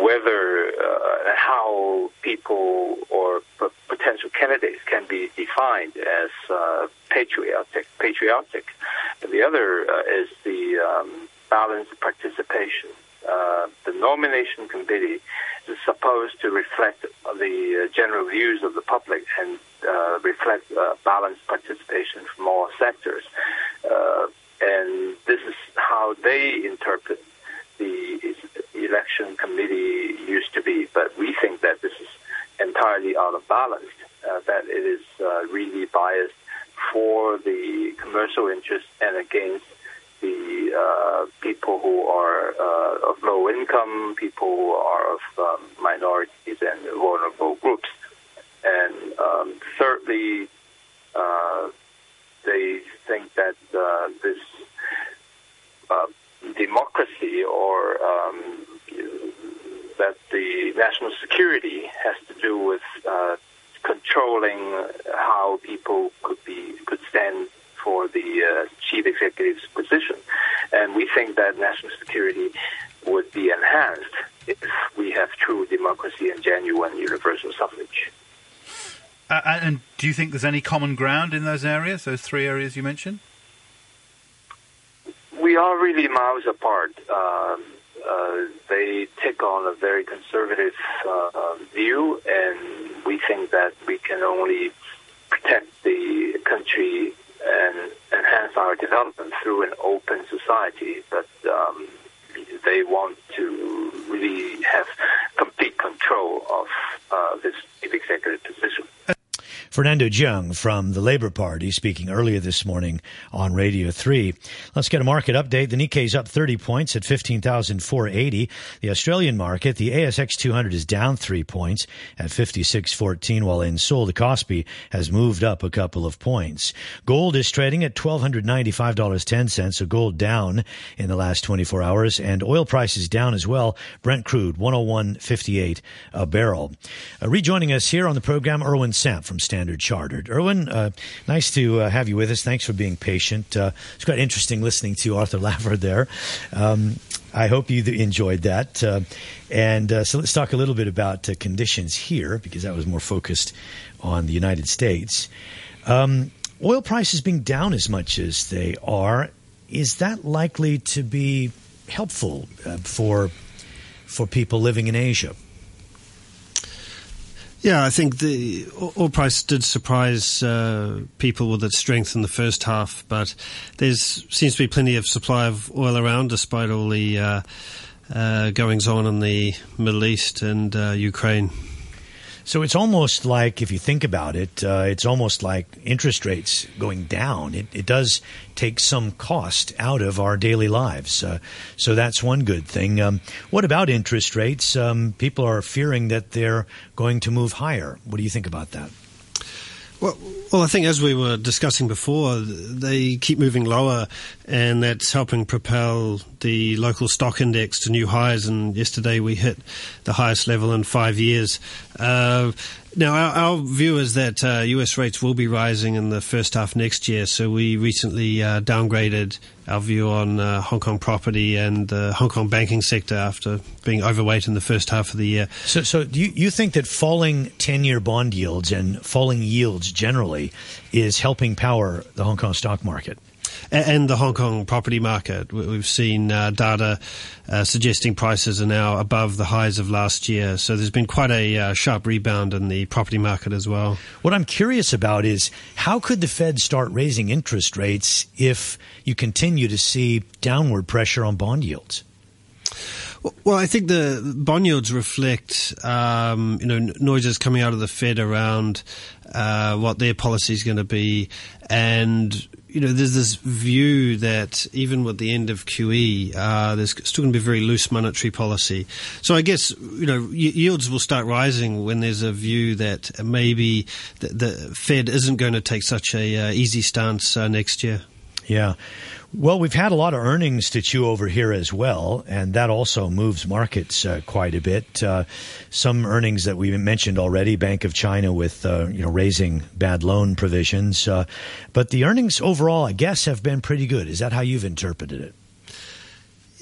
whether uh, how people or p- potential candidates can be defined as uh, patriotic. Patriotic. And the other uh, is the um, balanced participation. the nomination committee is supposed to reflect the general views of the public and uh, reflect uh, balanced participation from all sectors. Uh, and this is how they interpret election committee used to be. But we think that this is entirely out of balance, uh, that it is uh, really biased for the commercial interests and against the uh, people who are uh, of low income, people who are of um, minorities and vulnerable groups. And um, thirdly, uh, they think that uh, this democracy or um, that the national security has to do with uh, controlling how people could be could stand for the uh, chief executive's position, and we think that national security would be enhanced if we have true democracy and genuine universal suffrage. Uh, and do you think there's any common ground in those areas, those three areas you mentioned? We are really miles apart. Um, uh, they take on a very conservative uh, view, and we think that we can only protect the country and enhance our development through an open society. But um, they want to really have complete control of uh, this executive position. Fernando Cheung from the Labour Party speaking earlier this morning on Radio 3. Let's get a market update. The Nikkei's up 30 points at 15,480. The Australian market, the ASX 200 is down 3 points at 5614 while in Seoul the Kospi has moved up a couple of points. Gold is trading at $1295.10, so gold down in the last 24 hours and oil prices down as well. Brent crude 101.58 a barrel. Uh, rejoining us here on the program Erwin Sanft from Standard Standard Chartered. Erwin, uh, nice to uh, have you with us. Thanks for being patient. Uh, it's quite interesting listening to Arthur Lavard there. Um, I hope you enjoyed that. Uh, and uh, so let's talk a little bit about uh, conditions here because that was more focused on the United States. Um, oil prices being down as much as they are, is that likely to be helpful for for people living in Asia? Yeah, I think the oil price did surprise uh, people with its strength in the first half, but there seems to be plenty of supply of oil around despite all the uh, uh, goings on in the Middle East and uh, Ukraine. So it's almost like, if you think about it, uh, it's almost like interest rates going down. It, it, does take some cost out of our daily lives. Uh, so that's one good thing. Um, what about interest rates? Um, people are fearing that they're going to move higher. What do you think about that? Well, well, I think as we were discussing before, they keep moving lower, and that's helping propel the local stock index to new highs. And yesterday we hit the highest level in five years. Uh, now, our, our, view is that uh, US rates will be rising in the first half next year. So we recently uh, downgraded our view on uh, Hong Kong property and the Hong Kong banking sector after being overweight in the first half of the year. So, so do you, you think that falling 10 year bond yields and falling yields generally is helping power the Hong Kong stock market? And the Hong Kong property market. We've seen uh, data uh, suggesting prices are now above the highs of last year. So there's been quite a uh, sharp rebound in the property market as well. What I'm curious about is how could the Fed start raising interest rates if you continue to see downward pressure on bond yields? Well, I think the bond yields reflect, um, you know, noises coming out of the Fed around uh, what their policy is going to be, and you know, there's this view that even with the end of QE, uh, there's still going to be very loose monetary policy. So I guess, you know, yields will start rising when there's a view that maybe the, the Fed isn't going to take such a uh, easy stance uh, next year. Yeah. Well, we've had a lot of earnings to chew over here as well, and that also moves markets uh, quite a bit. Uh, some earnings that we mentioned already, Bank of China with uh, you know raising bad loan provisions, uh, but the earnings overall, I guess, have been pretty good. Is that how you've interpreted it?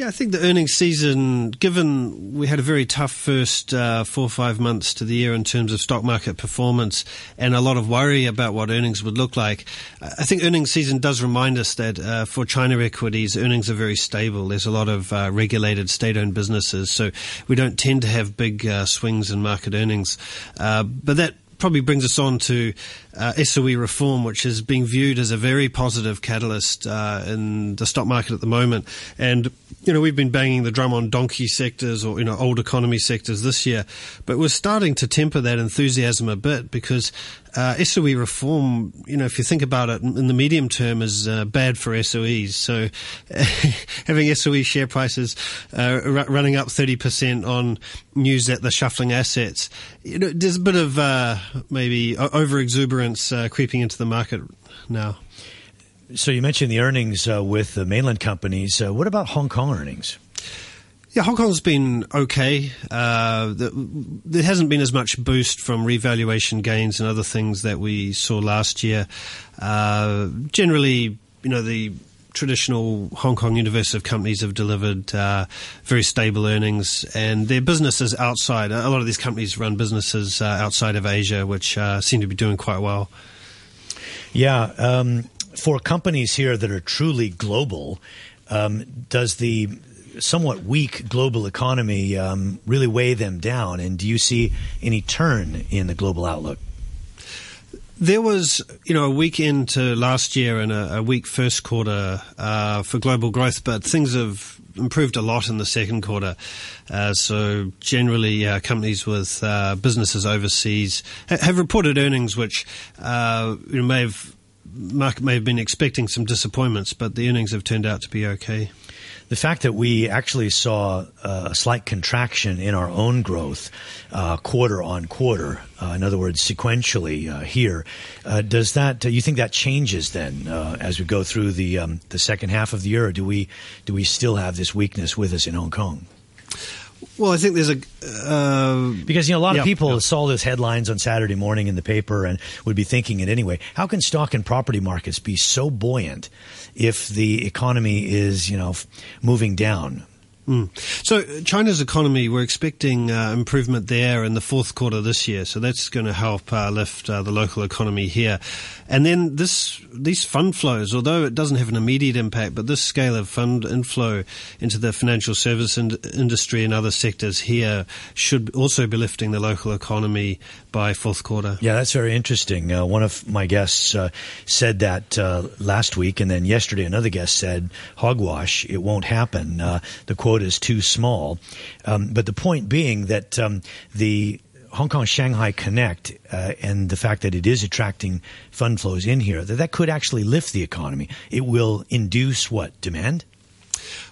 Yeah, I think the earnings season, given we had a very tough first uh, four or five months to the year in terms of stock market performance and a lot of worry about what earnings would look like, I think earnings season does remind us that uh, for China equities, earnings are very stable. There's a lot of uh, regulated state owned businesses, so we don't tend to have big uh, swings in market earnings. Uh, but that probably brings us on to uh, SOE reform, which is being viewed as a very positive catalyst uh, in the stock market at the moment. And you know, we've been banging the drum on donkey sectors or you know old economy sectors this year, but we're starting to temper that enthusiasm a bit because uh, SOE reform, you know, if you think about it in the medium term, is uh, bad for SOEs. So having SOE share prices uh, r- running up 30% on news that they're shuffling assets, you know, there's a bit of uh, maybe over exuberance uh, creeping into the market now. So you mentioned the earnings uh, with the mainland companies. what about Hong Kong earnings? Yeah, Hong Kong's been okay. Uh, there hasn't been as much boost from revaluation gains and other things that we saw last year. Uh, generally, you know, the traditional Hong Kong universe of companies have delivered uh, very stable earnings, and their businesses outside. A lot of these companies run businesses uh, outside of Asia, which uh, seem to be doing quite well. Yeah, um, for companies here that are truly global, um, does the somewhat weak global economy um, really weigh them down? And do you see any turn in the global outlook? There was, you know, a week into last year and a, a weak first quarter uh, for global growth, but things have improved a lot in the second quarter. Uh, so generally, uh, companies with uh, businesses overseas ha- have reported earnings which uh, you know, may have market may have been expecting some disappointments, but the earnings have turned out to be okay the fact that we actually saw uh, a slight contraction in our own growth uh, quarter on quarter, uh, in other words, sequentially uh, here, uh, does that you think that changes then as we go through the um, the second half of the year, do we do we still have this weakness with us in Hong Kong? Well, I think there's a uh, because you know a lot of people saw those headlines on Saturday morning in the paper and would be thinking it anyway. How can stock and property markets be so buoyant if the economy is, you know, moving down. Mm. So China's economy, we're expecting uh, improvement there in the fourth quarter this year. So that's going to help uh, lift uh, the local economy here. And then this these fund flows, although it doesn't have an immediate impact, but this scale of fund inflow into the financial service in- industry and other sectors here should also be lifting the local economy by fourth quarter. Yeah, that's very interesting. Uh, one of my guests uh, said that uh, last week, and then yesterday another guest said, "Hogwash, it won't happen. the quota is too small." Um, but the point being that um, the Hong Kong Shanghai Connect uh, and the fact that it is attracting fund flows in here, that that could actually lift the economy. It will induce what? Demand?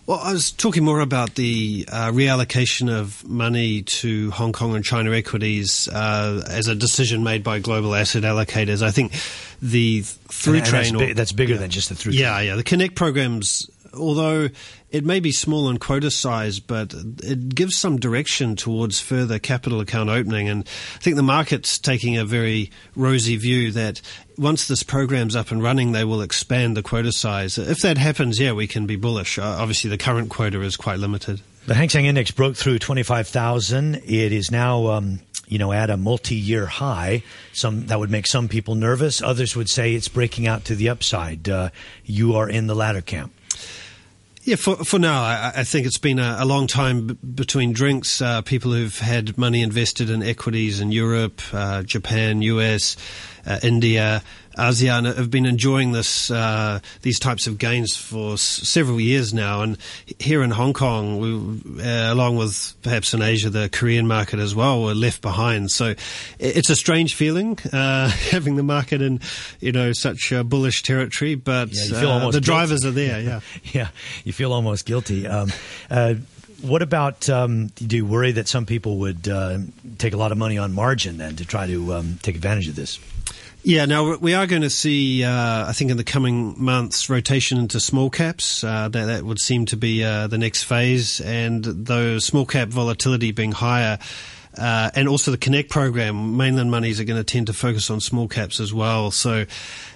Well, I was talking more about the uh, reallocation of money to Hong Kong and China equities uh, as a decision made by global asset allocators. I think the through and, and train. That's, that's bigger yeah, than just the through Yeah, train. yeah. The Connect programs although it may be small in quota size, but it gives some direction towards further capital account opening. And I think the market's taking a very rosy view that once this program's up and running, they will expand the quota size. If that happens, yeah, we can be bullish. Uh, obviously, the current quota is quite limited. The Hang Seng Index broke through 25,000. It is now, um, you know, at a multi-year high. Some that would make some people nervous. Others would say it's breaking out to the upside. Uh, you are in the latter camp. Yeah, for for now, I, I think it's been a, a long time b- between drinks. Uh, people who've had money invested in equities in Europe, uh, Japan, US, uh, India, ASEAN have been enjoying this uh, these types of gains for s- several years now, and here in Hong Kong, we, uh, along with perhaps in Asia, the Korean market as well, were left behind. So it's a strange feeling uh, having the market in you know such bullish territory, but yeah, uh, the drivers are there. Yeah, yeah, you feel almost guilty. Um, uh, what about? Um, do you worry that some people would uh, take a lot of money on margin then to try to um, take advantage of this? Yeah, now we are going to see, uh, I think, in the coming months, rotation into small caps. Uh, that, that would seem to be uh, the next phase, and though small cap volatility being higher, Uh, and also the Connect program, mainland monies are going to tend to focus on small caps as well. So,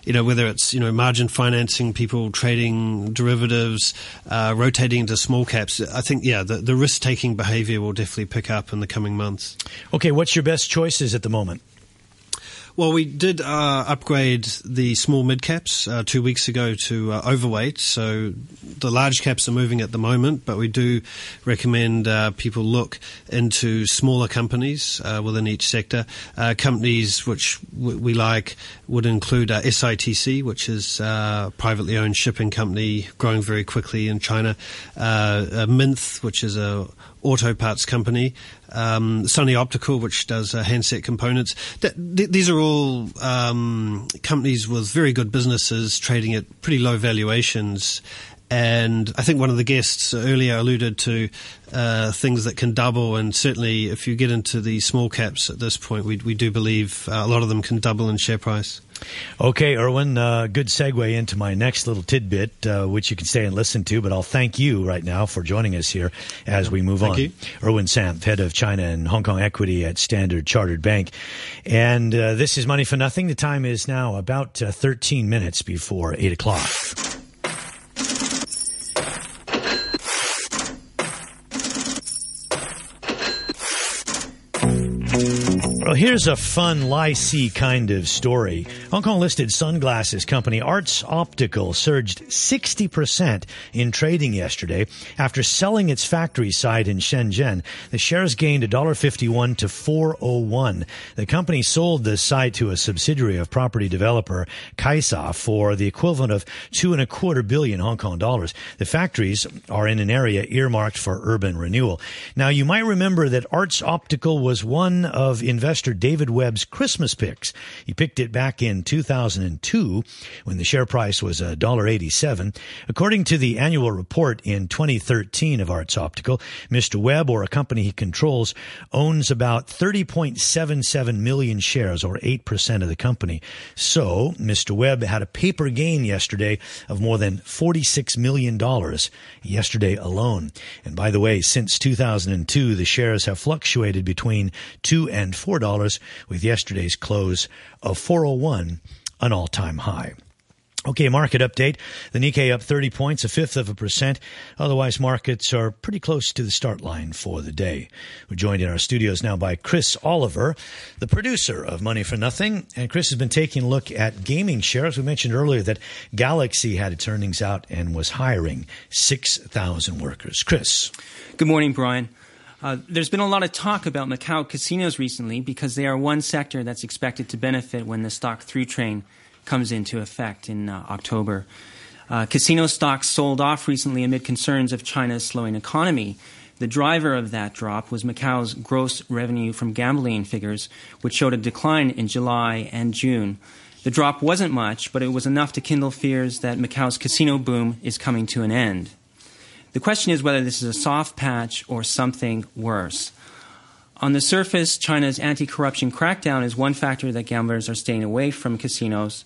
you know, whether it's, you know, margin financing, people trading derivatives, uh, rotating into small caps, I think, yeah, the, the risk taking behavior will definitely pick up in the coming months. Okay, what's your best choices at the moment? Well, we did uh, upgrade the small mid caps uh, two weeks ago to uh, overweight. So the large caps are moving at the moment, but we do recommend uh, people look into smaller companies uh, within each sector. Uh, companies which w- we like would include SITC, which is a privately owned shipping company growing very quickly in China. Minth, which is a auto parts company, um, Optical, which does uh, handset components. Th- these are all um, companies with very good businesses trading at pretty low valuations. And I think one of the guests earlier alluded to uh, things that can double, and certainly if you get into the small caps at this point, we, we do believe uh, a lot of them can double in share price. Okay, Erwin, uh, good segue into my next little tidbit, uh, which you can stay and listen to, but I'll thank you right now for joining us here as we move thank on. You. Erwin Sanft, head of China and Hong Kong equity at Standard Chartered Bank. And uh, this is Money for Nothing. The time is now about uh, 13 minutes before 8 o'clock. Well, here's a fun lie-see kind of story. Hong Kong listed sunglasses company Arts Optical surged 60% in trading yesterday after selling its factory site in Shenzhen. The shares gained $1.51 to 401. The company sold the site to a subsidiary of property developer Kaisa for the equivalent of two and a quarter billion Hong Kong dollars. The factories are in an area earmarked for urban renewal. Now, you might remember that Arts Optical was one of investor David Webb's Christmas picks. He picked it back in 2002 when the share price was uh, $1.87. According to the annual report in 2013 of Arts Optical, Mr. Webb, or a company he controls, owns about 30.77 million shares, or 8% of the company. So, Mr. Webb had a paper gain yesterday of more than $46 million yesterday alone. And by the way, since 2002, the shares have fluctuated between 2 and $4 with yesterday's close of 401, an all-time high. Okay, market update. The Nikkei up 30 points, a fifth of a percent. Otherwise, markets are pretty close to the start line for the day. We're joined in our studios now by Chris Oliver, the producer of Money for Nothing. And Chris has been taking a look at gaming shares. We mentioned earlier that Galaxy had its earnings out and was hiring 6,000 workers. Chris. Good morning, Brian. Uh, there's been a lot of talk about Macau casinos recently because they are one sector that's expected to benefit when the stock through train comes into effect in uh, October. Uh, casino stocks sold off recently amid concerns of China's slowing economy. The driver of that drop was Macau's gross revenue from gambling figures, which showed a decline in July and June. The drop wasn't much, but it was enough to kindle fears that Macau's casino boom is coming to an end. The question is whether this is a soft patch or something worse. On the surface, China's anti corruption crackdown is one factor that gamblers are staying away from casinos.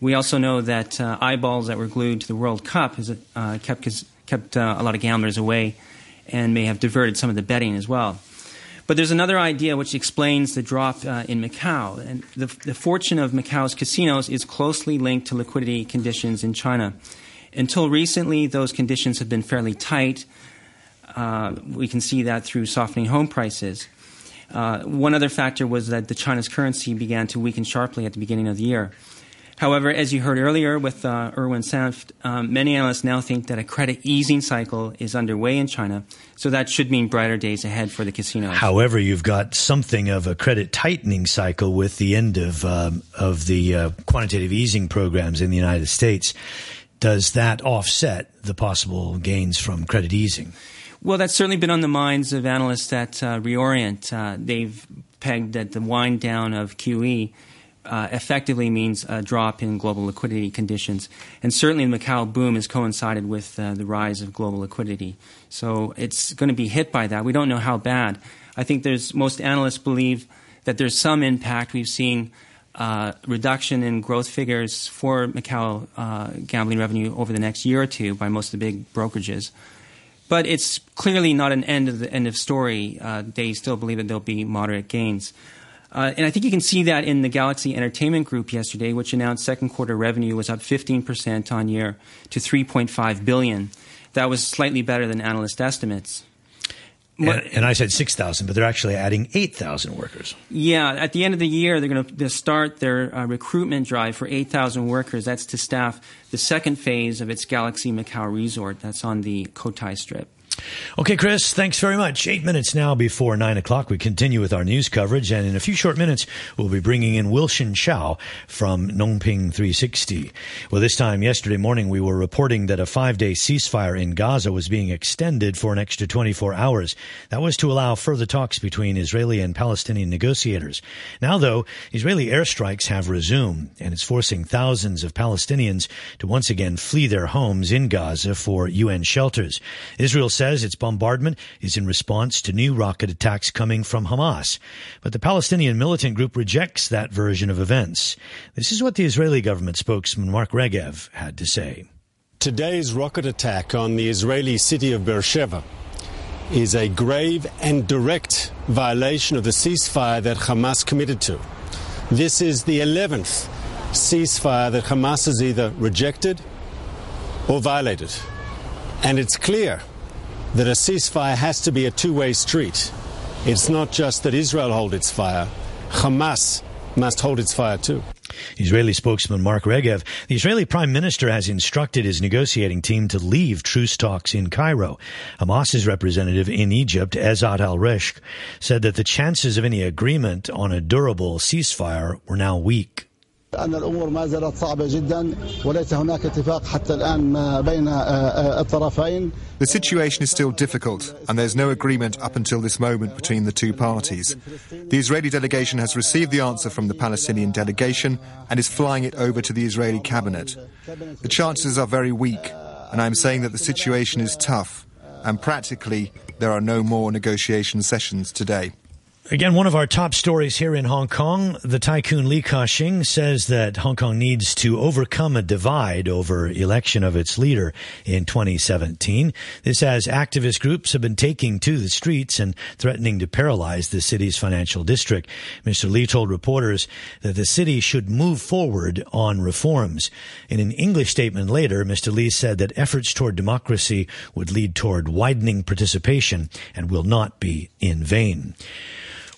We also know that uh, eyeballs that were glued to the World Cup has uh, kept, kept uh, a lot of gamblers away and may have diverted some of the betting as well. But there's another idea which explains the drop uh, in Macau. And the, the fortune of Macau's casinos is closely linked to liquidity conditions in China. Until recently, those conditions have been fairly tight. Uh, we can see that through softening home prices. Uh, one other factor was that the China's currency began to weaken sharply at the beginning of the year. However, as you heard earlier with uh, Erwin Sanft, um, many analysts now think that a credit easing cycle is underway in China, so that should mean brighter days ahead for the casinos. However, you've got something of a credit tightening cycle with the end of um, of the uh, quantitative easing programs in the United States does that offset the possible gains from credit easing? Well, that's certainly been on the minds of analysts at uh, Reorient. Uh, they've pegged that the wind down of QE uh, effectively means a drop in global liquidity conditions. And certainly the Macau boom has coincided with uh, the rise of global liquidity. So it's going to be hit by that. We don't know how bad. I think there's most analysts believe that there's some impact. We've seen uh, reduction in growth figures for Macau uh, gambling revenue over the next year or two by most of the big brokerages. But it's clearly not an end of the end of story. Uh, they still believe that there'll be moderate gains. Uh, and I think you can see that in the Galaxy Entertainment Group yesterday, which announced second quarter revenue was up 15% on year to 3.5 billion. That was slightly better than analyst estimates. And, and I said 6,000, but they're actually adding 8,000 workers. Yeah, at the end of the year, they're going to start their uh, recruitment drive for 8,000 workers. That's to staff the second phase of its Galaxy Macau resort. That's on the Cotai Strip. Okay, Chris, thanks very much. Eight minutes now before nine o'clock. We continue with our news coverage, and in a few short minutes, we'll be bringing in Wilson Shao from Ngong Ping 360. Well, this time yesterday morning, we were reporting that a five day ceasefire in Gaza was being extended for an extra 24 hours. That was to allow further talks between Israeli and Palestinian negotiators. Now, though, Israeli airstrikes have resumed, and it's forcing thousands of Palestinians to once again flee their homes in Gaza for UN shelters. Israel says says its bombardment is in response to new rocket attacks coming from Hamas. But the Palestinian militant group rejects that version of events. This is what the Israeli government spokesman Mark Regev had to say. Today's rocket attack on the Israeli city of Beersheba is a grave and direct violation of the ceasefire that Hamas committed to. This is the 11th ceasefire that Hamas has either rejected or violated. And it's clear that a ceasefire has to be a two way street. It's not just that Israel hold its fire, Hamas must hold its fire too. Israeli spokesman Mark Regev. The Israeli prime minister has instructed his negotiating team to leave truce talks in Cairo. Hamas's representative in Egypt, Ezat al-Rishq, said that the chances of any agreement on a durable ceasefire were now weak. أن الأمور ما زالت صعبة جدا وليس هناك اتفاق حتى الآن ما بين الطرفين The situation is still difficult and there's no agreement up until this moment between the two parties. The Israeli delegation has received the answer from the Palestinian delegation and is flying it over to the Israeli cabinet. The chances are very weak and I'm saying that the situation is tough and practically there are no more negotiation sessions today. Again, one of our top stories here in Hong Kong, the tycoon Li Ka-shing says that Hong Kong needs to overcome a divide over election of its leader in 2017. This as activist groups have been taking to the streets and threatening to paralyze the city's financial district. Mr. Li told reporters that the city should move forward on reforms. In an English statement later, Mr. Li said that efforts toward democracy would lead toward widening participation and will not be in vain.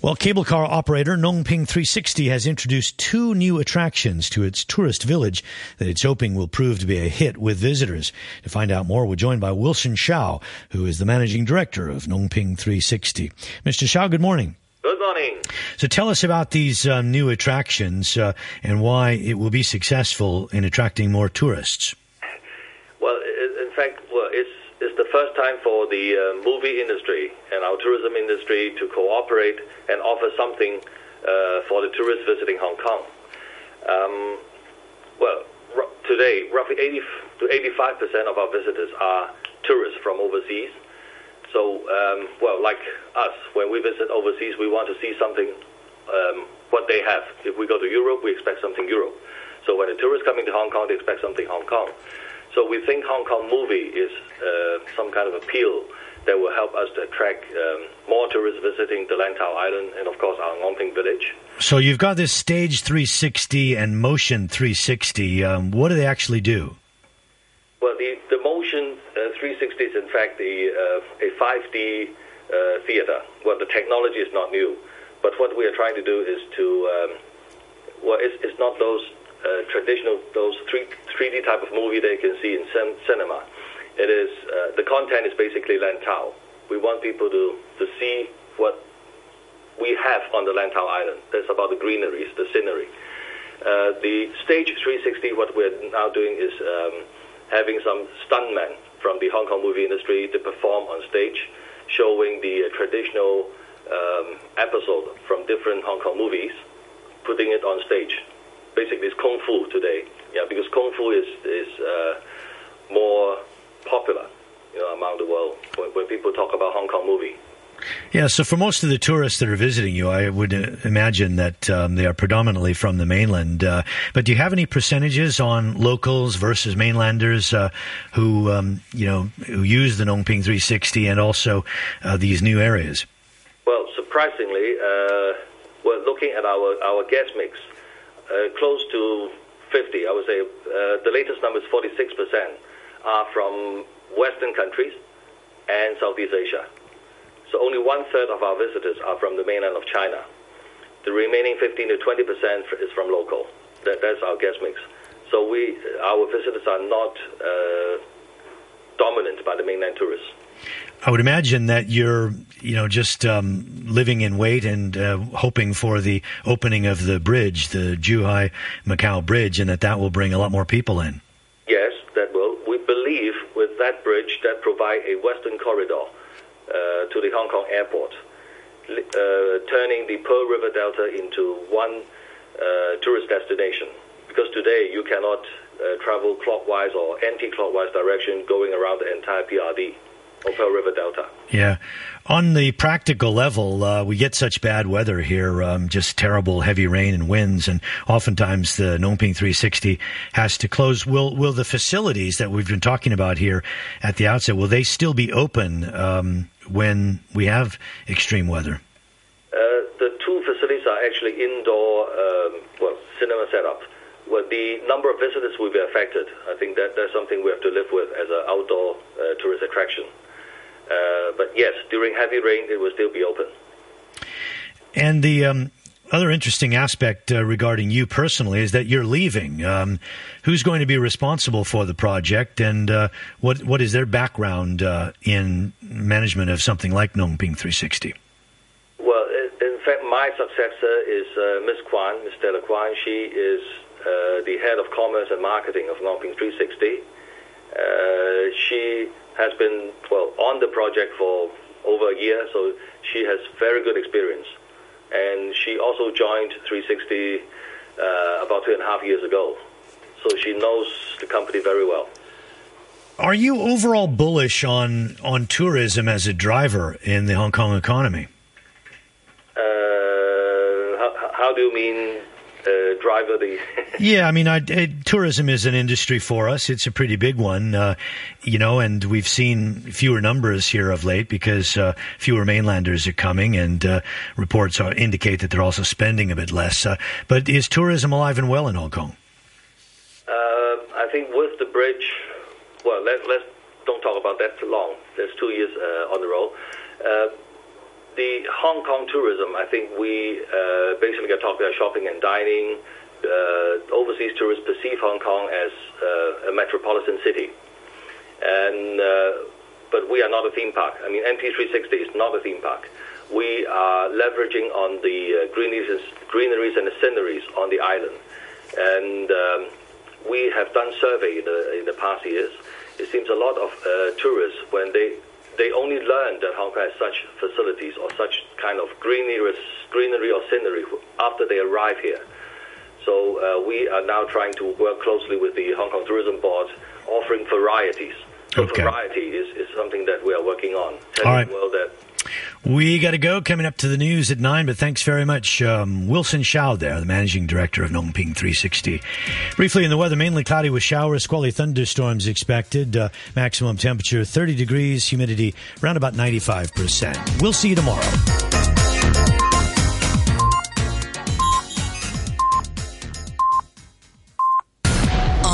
Well, cable car operator Ngong Ping 360 has introduced two new attractions to its tourist village that it's hoping will prove to be a hit with visitors. To find out more, we're joined by Wilson Shao, who is the managing director of Ngong Ping 360. Mr. Shao, good morning. Good morning. So tell us about these um, new attractions uh, and why it will be successful in attracting more tourists. Well, in fact, well, it's it's the first time for the uh, movie industry and our tourism industry to cooperate and offer something uh, for the tourists visiting Hong Kong. Um, well, r- today, roughly 80 to 85 percent of our visitors are tourists from overseas. So, um, well, like us, when we visit overseas, we want to see something um, what they have. If we go to Europe, we expect something Europe. So when a tourist coming to Hong Kong, they expect something Hong Kong. So we think Hong Kong movie is uh, some kind of appeal that will help us to attract um, more tourists visiting the Lantau Island and, of course, our Ngong Ping village. So you've got this Stage 360 and Motion 360. Um, what do they actually do? Well, the, the Motion uh, 360 is, in fact, the, uh, a 5D uh, theater. Well, the technology is not new, but what we are trying to do is to, um, well, it's, it's not those uh, traditional, those 3, 3D type of movie you can see in cin- cinema. It is uh, the content is basically Lantau. We want people to, to see what we have on the Lantau Island. That's about the greeneries, the scenery. Uh, the stage 360, what we're now doing is um, having some stuntmen from the Hong Kong movie industry to perform on stage, showing the uh, traditional um, episode from different Hong Kong movies, putting it on stage. Basically, it's kung fu today. Yeah, because kung fu is is uh, more popular, you know, among the world when, when people talk about Hong Kong movie. Yeah, so for most of the tourists that are visiting you, I would uh, imagine that um, they are predominantly from the mainland. Uh, but do you have any percentages on locals versus mainlanders uh, who, um, you know, who use the Ngong Ping 360 and also uh, these new areas? Well, surprisingly, uh, we're looking at our, our guest mix, close to 50. I would say uh, the latest number is 46% are from Western countries and Southeast Asia. So only one third of our visitors are from the mainland of China. The remaining 15 to 20 percent is from local. That, that's our guest mix. So we, our visitors are not uh, dominant by the mainland tourists. I would imagine that you're, you know, just um, living in wait and uh, hoping for the opening of the bridge, the Zhuhai Macau bridge, and that that will bring a lot more people in. Yes, that will. We believe with that bridge that provide a western corridor uh, to the Hong Kong airport, uh, turning the Pearl River Delta into one uh, tourist destination. Because today you cannot uh, travel clockwise or anti-clockwise direction going around the entire PRD Pearl River Delta. Yeah. On the practical level, uh, we get such bad weather here, um, just terrible heavy rain and winds, and oftentimes the Ngong Ping 360 has to close. Will will the facilities that we've been talking about here at the outset will they still be open um, when we have extreme weather? Uh, the two facilities are actually indoor, um, well, cinema setup. Well, the number of visitors will be affected. I think that that's something we have to live with as an outdoor uh, tourist attraction. Uh, but yes, during heavy rain, it will still be open. And the um, other interesting aspect uh, regarding you personally is that you're leaving. Um, who's going to be responsible for the project, and uh, what what is their background uh, in management of something like Ngong Ping 360? Well, in fact, my successor is uh, Ms. Kwan, Ms. Stella Kwan. She is uh, the head of commerce and marketing of Ngong Ping 360. Uh, she has been well on the project for over a year, so she has very good experience. And she also joined 360 uh, about two and a half years ago, so she knows the company very well. Are you overall bullish on on tourism as a driver in the Hong Kong economy? Uh, how, how do you mean uh, driver the? Yeah, I mean, I, uh tourism is an industry for us. It's a pretty big one, uh, you know, and we've seen fewer numbers here of late because uh, fewer mainlanders are coming, and uh, reports are, indicate that they're also spending a bit less. Uh, but is tourism alive and well in Hong Kong? Uh, I think with the bridge, well, let, let's don't talk about that too long. There's two years uh, on the roll. The Hong Kong tourism, I think we uh, basically are talking about shopping and dining. Uh, overseas tourists perceive Hong Kong as uh, a metropolitan city, and uh, but we are not a theme park. I mean, NT360 is not a theme park. We are leveraging on the uh, greeneries, greeneries and the sceneries on the island, and um, we have done survey in the in the past years. It seems a lot of uh, tourists when they they only learn that Hong Kong has such facilities or such kind of greenery, greenery or scenery after they arrive here. So uh, we are now trying to work closely with the Hong Kong Tourism Board, offering varieties. So Okay. variety is, is something that we are working on. All Telling right. the world that We got to go. Coming up to the news at nine, but thanks very much, um, Wilson Shao there, the managing director of Ngong Ping 360. Briefly in the weather, mainly cloudy with showers, squally thunderstorms expected. Uh, maximum temperature 30 degrees, humidity around about 95%. We'll see you tomorrow.